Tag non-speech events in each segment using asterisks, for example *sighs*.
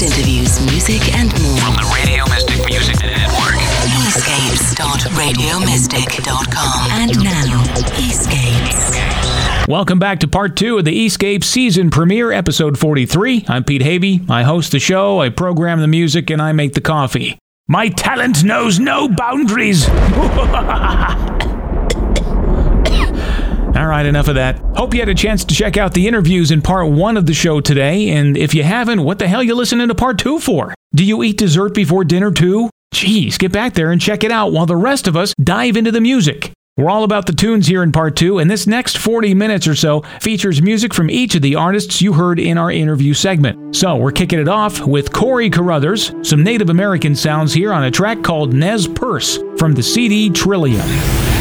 Guest interviews, music, and more. From the Radio Mystic Music Network. Escapes.radiomystic.com. And now, Escapes. Welcome back to part two of the Escape season premiere, episode 43. I'm Pete Havey. I host the show, I program the music, and I make the coffee. My talent knows no boundaries. *laughs* All right, enough of that. Hope you had a chance to check out the interviews in part one of the show today. And if you haven't, what the hell you listening to part two for? Do you eat dessert before dinner too? Geez, get back there and check it out while the rest of us dive into the music. We're all about the tunes here in part two, and this next 40 minutes or so features music from each of the artists you heard in our interview segment. So we're kicking it off with Kori Carothers, some Native American sounds here on a track called Nez Perce from the CD Trillium.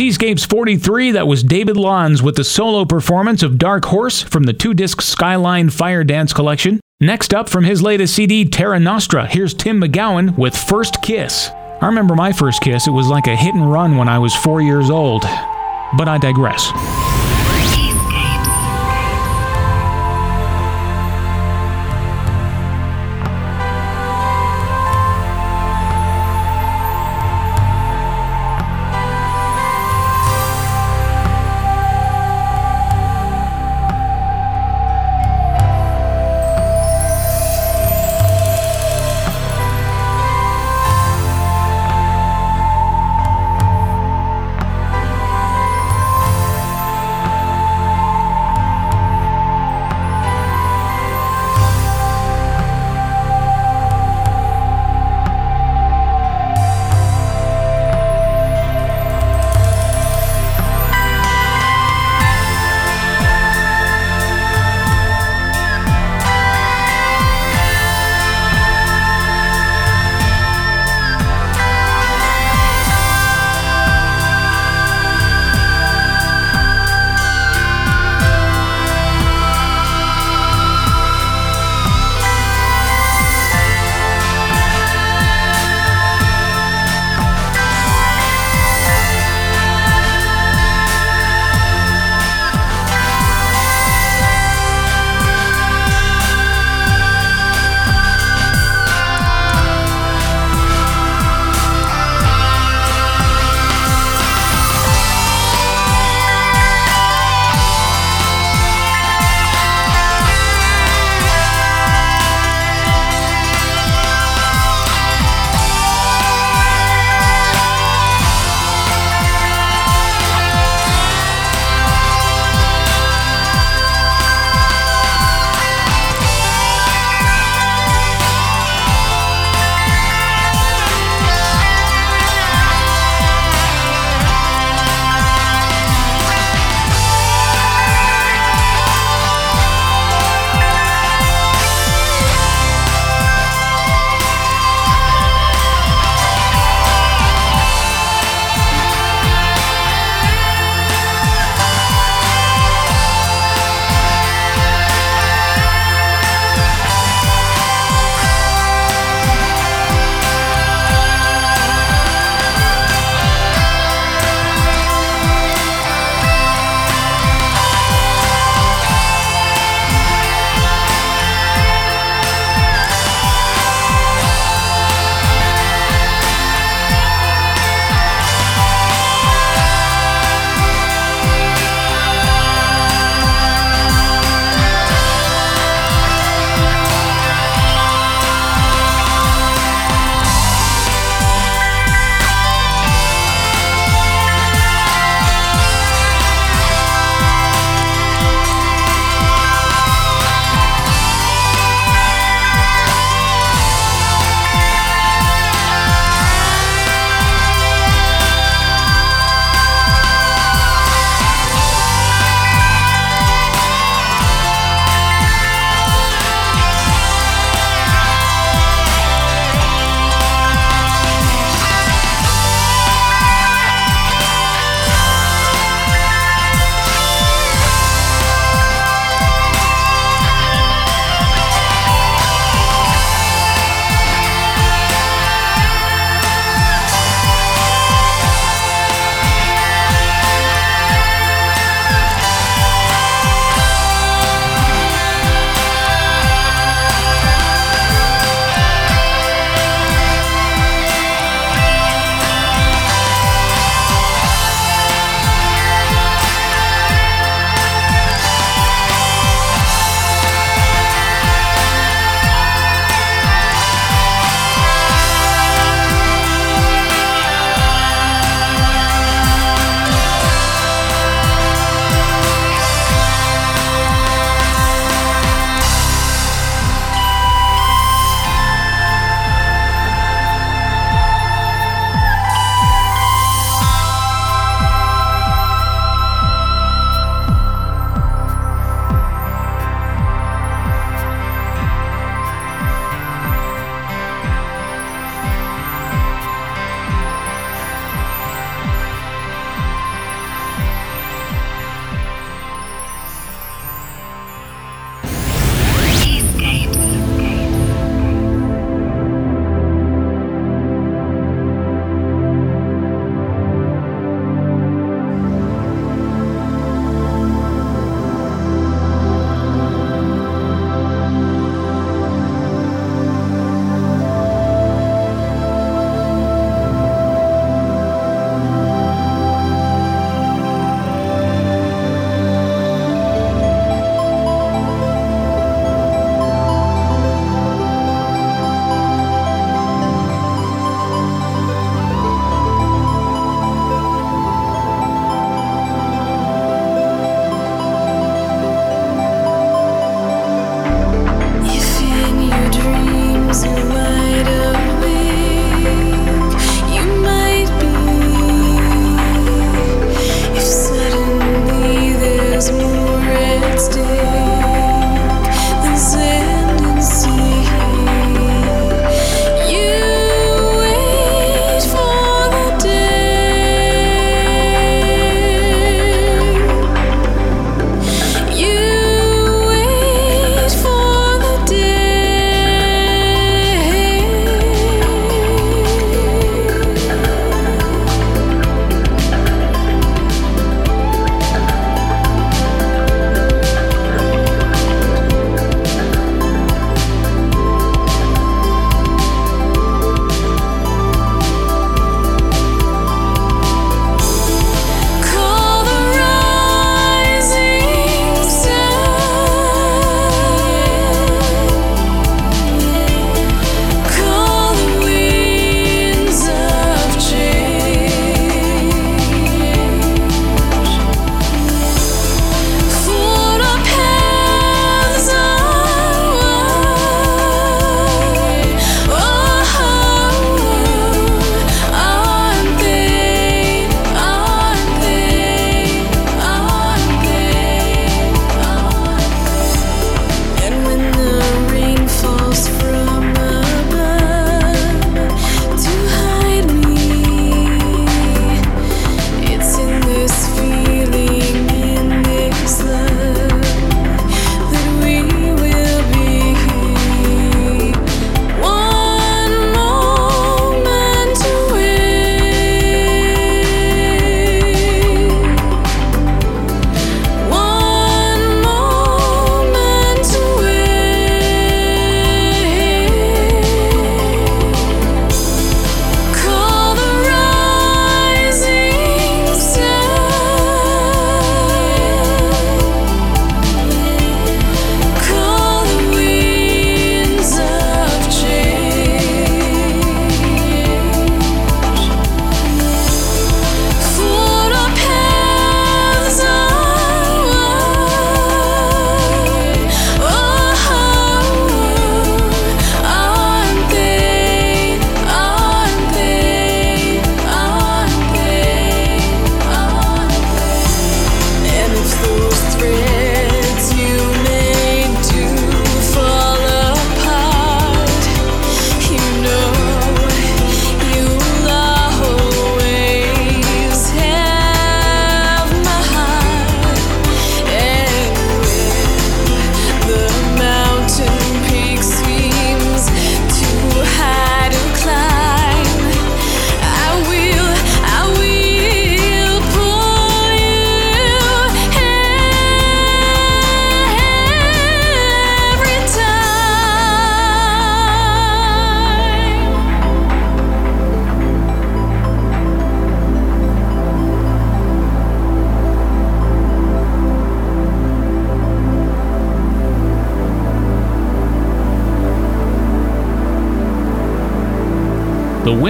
It's Escapes 43. That was David Lanz with the solo performance of Dark Horse from the two disc Skyline Fire Dance collection. Next up from his latest CD, Terra Nostra, here's Tim McGowan with First Kiss. I remember my first kiss. It was like a hit and run when I was four years old. But I digress.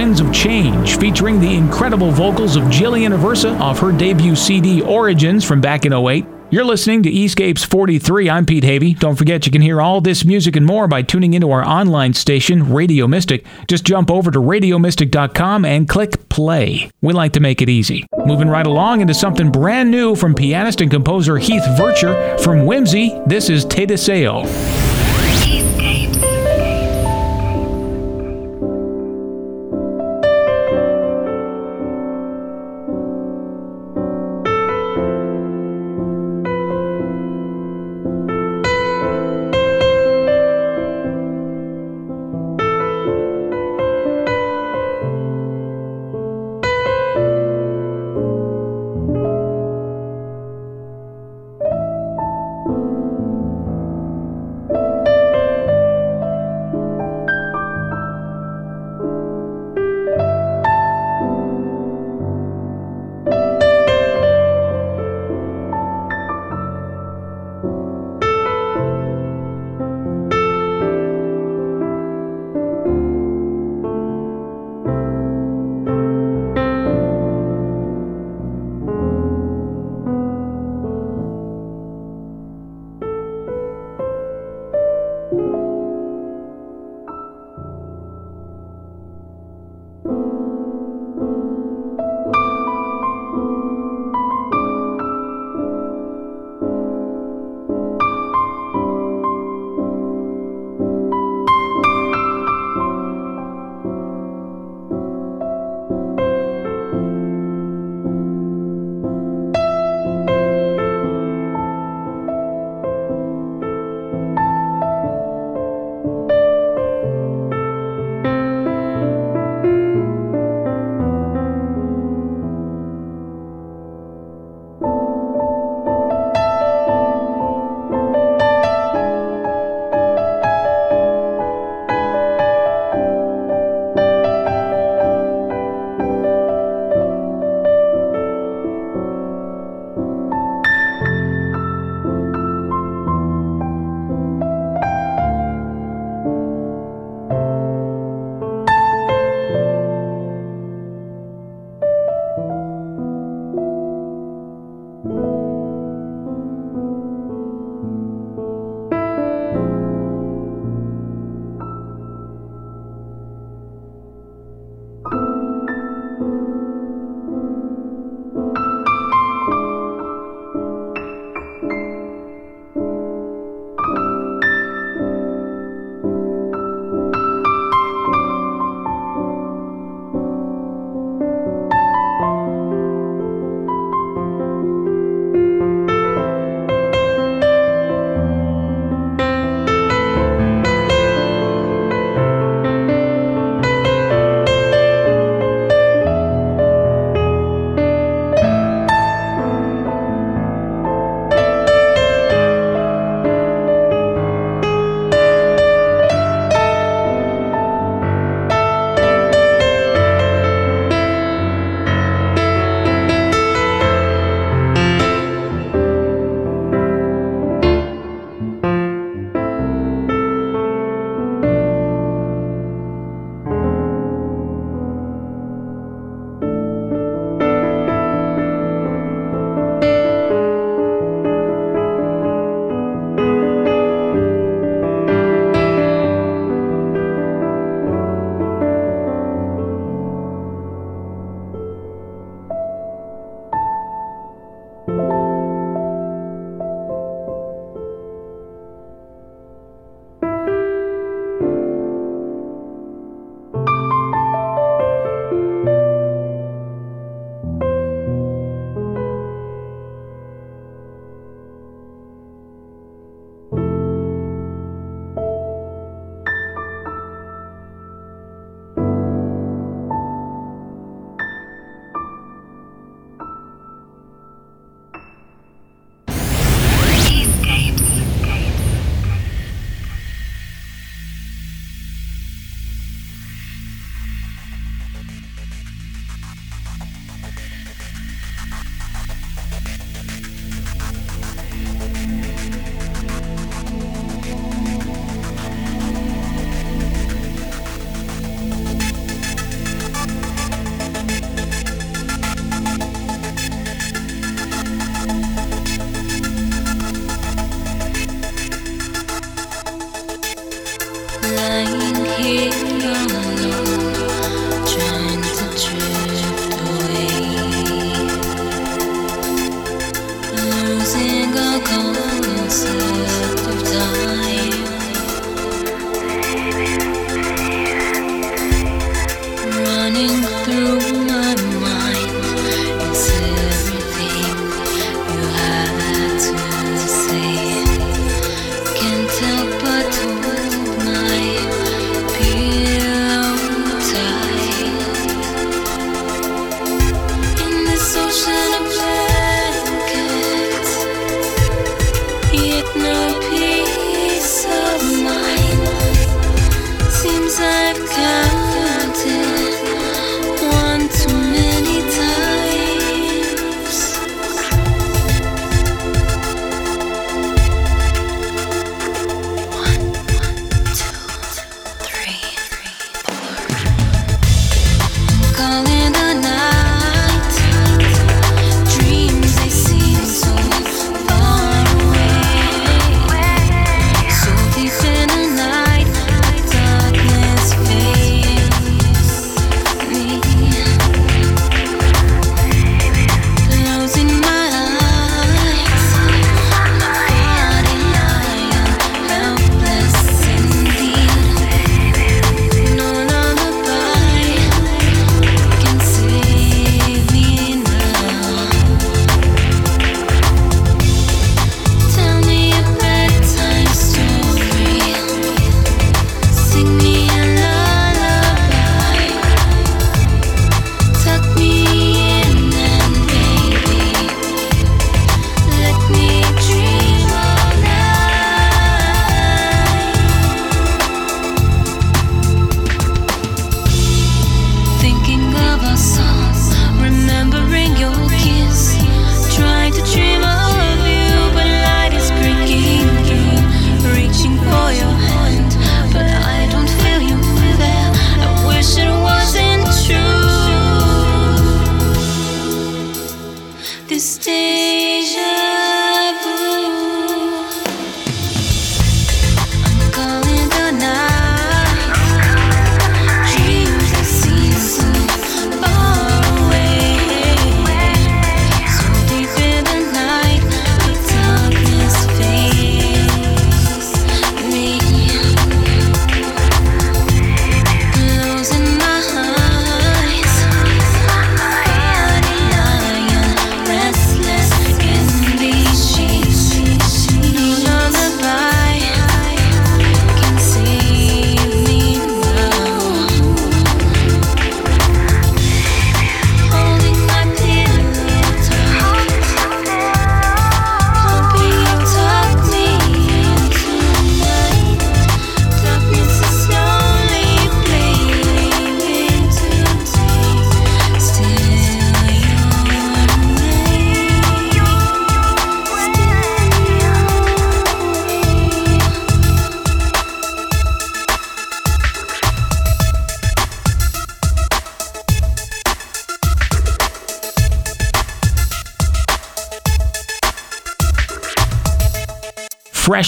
Winds of Change, featuring the incredible vocals of Jillian Aversa off her debut CD Origins from back in 08. You're listening to Escapes 43. I'm Pete Havey. Don't forget you can hear all this music and more by tuning into our online station, Radio Mystic. Just jump over to radiomystic.com and click play. We like to make it easy. Moving right along into something brand new from pianist and composer Heath Vercher from Whimsy, this is Te Deseo.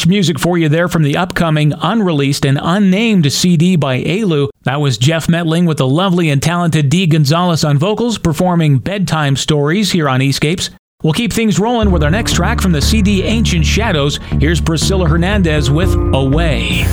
Fresh music for you there from the upcoming unreleased and unnamed CD by Elu. That was Jeff Metling with the lovely and talented Dee Gonzalez on vocals performing Bedtime Stories here on Escapes. We'll keep things rolling with our next track from the CD Ancient Shadows. Here's Priscilla Hernandez with Away.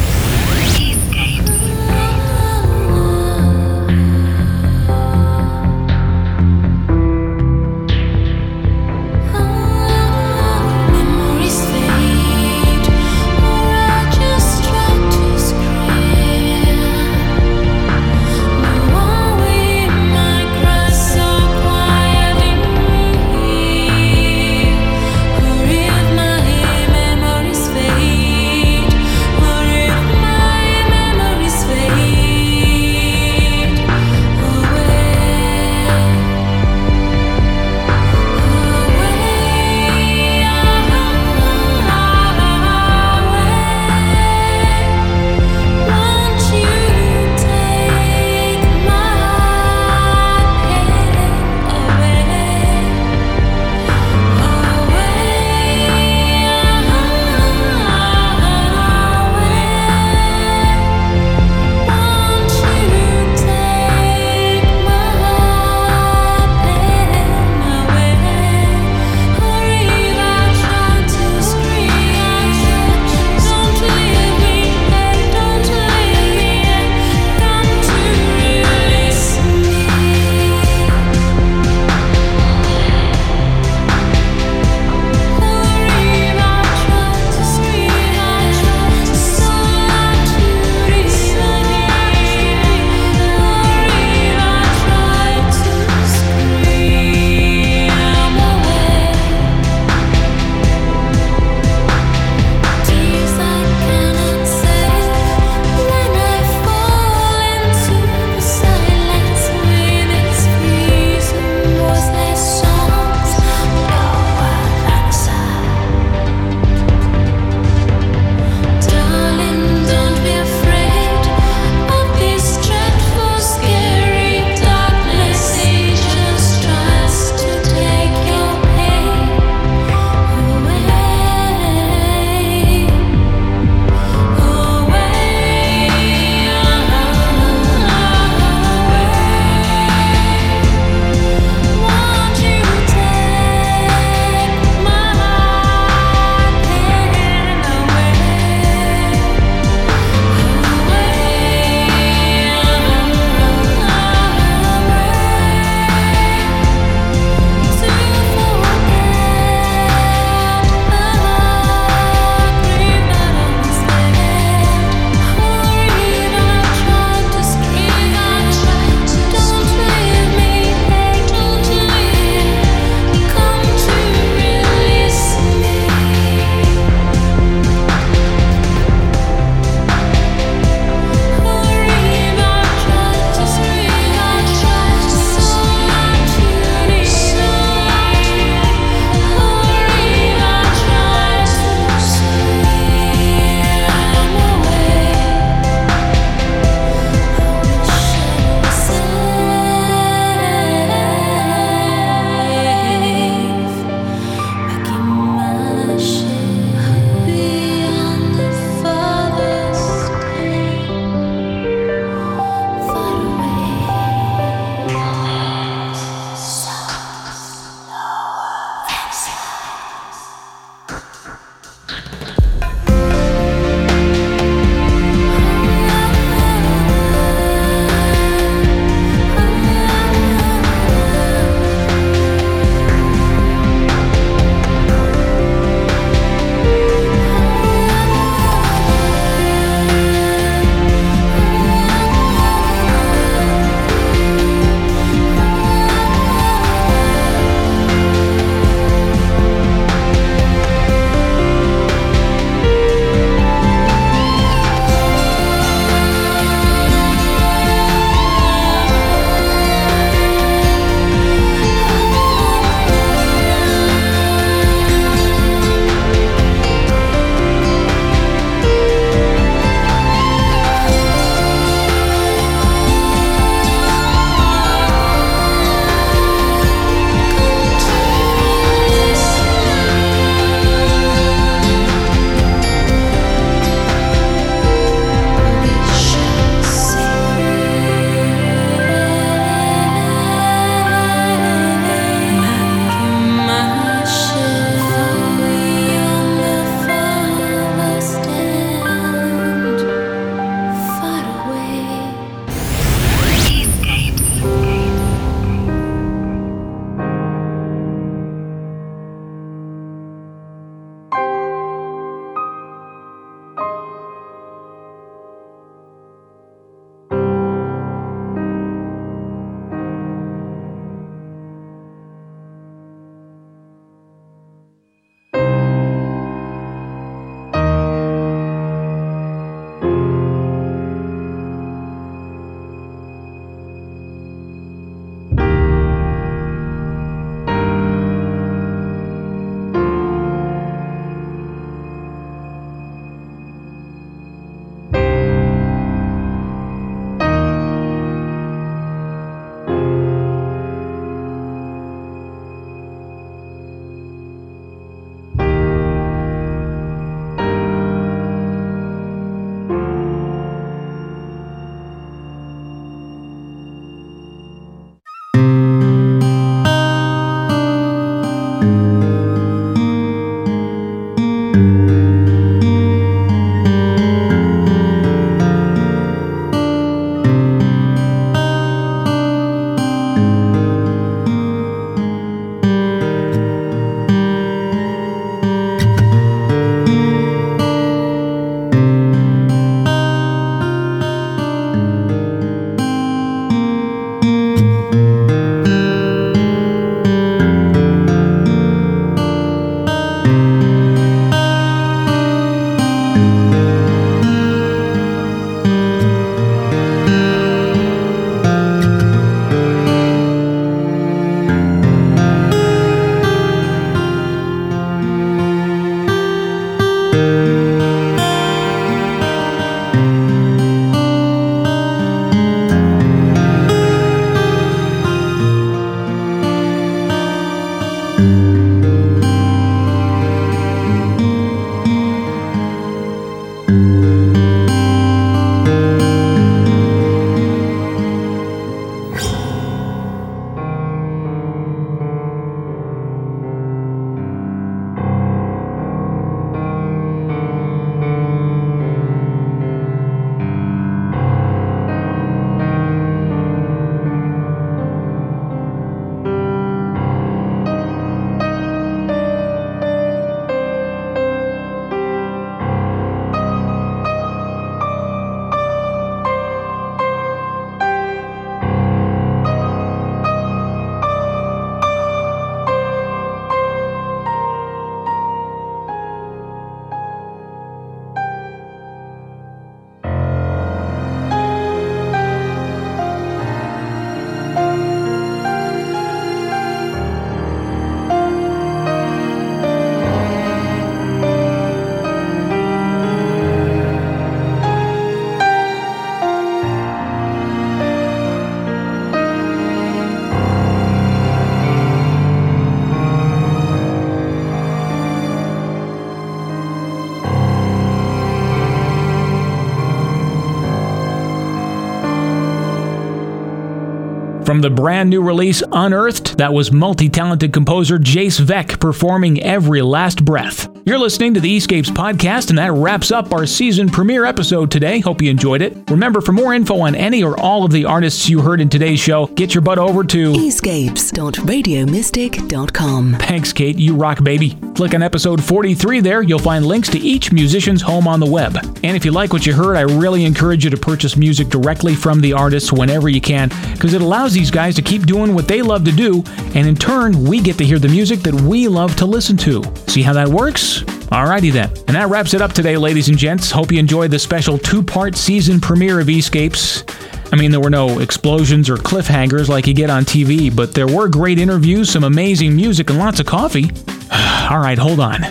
From the brand new release Unearthed, that was multi talented composer Jace Vek performing Every Last Breath. You're listening to the Escapes podcast, and that wraps up our season premiere episode today. Hope you enjoyed it. Remember, for more info on any or all of the artists you heard in today's show, get your butt over to escapes.radiomystic.com. Thanks, Kate. You rock, baby. Click on episode 43 there. You'll find links to each musician's home on the web. And if you like what you heard, I really encourage you to purchase music directly from the artists whenever you can, because it allows these guys to keep doing what they love to do, and in turn, we get to hear the music that we love to listen to. See how that works? Alrighty then. And that wraps it up today, ladies and gents. Hope you enjoyed the special two part season premiere of Escapes. I mean, there were no explosions or cliffhangers like you get on TV, but there were great interviews, some amazing music, and lots of coffee. *sighs* Alright, hold on.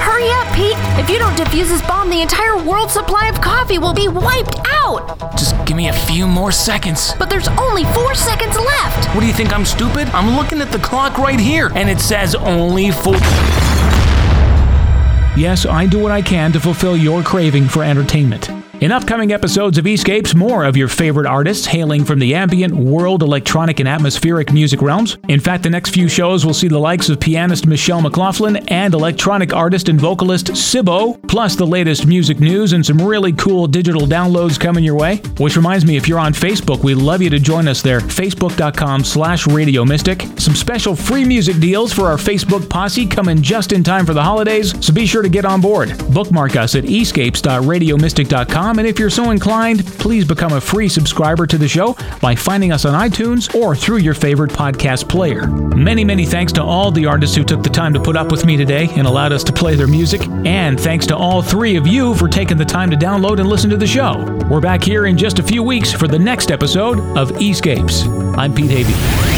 Hurry up, Pete! If you don't defuse this bomb, the entire world's supply of coffee will be wiped out! Just give me a few more seconds. But there's only four seconds left! What do you think? I'm stupid? I'm looking at the clock right here, and it says only four. Yes, I do what I can to fulfill your craving for entertainment. In upcoming episodes of Escapes, more of your favorite artists hailing from the ambient, world, electronic, and atmospheric music realms. In fact, the next few shows will see the likes of pianist Michelle McLaughlin and electronic artist and vocalist Sibbo, plus the latest music news and some really cool digital downloads coming your way. Which reminds me, if you're on Facebook, we'd love you to join us there, facebook.com slash Radio Mystic. Some special free music deals for our Facebook posse coming just in time for the holidays, so be sure to get on board. Bookmark us at escapes.radiomystic.com and if you're so inclined, please become a free subscriber to the show by finding us on iTunes or through your favorite podcast player. Many, many thanks to all the artists who took the time to put up with me today and allowed us to play their music. And thanks to all three of you for taking the time to download and listen to the show. We're back here in just a few weeks for the next episode of Escapes. I'm Pete Havey.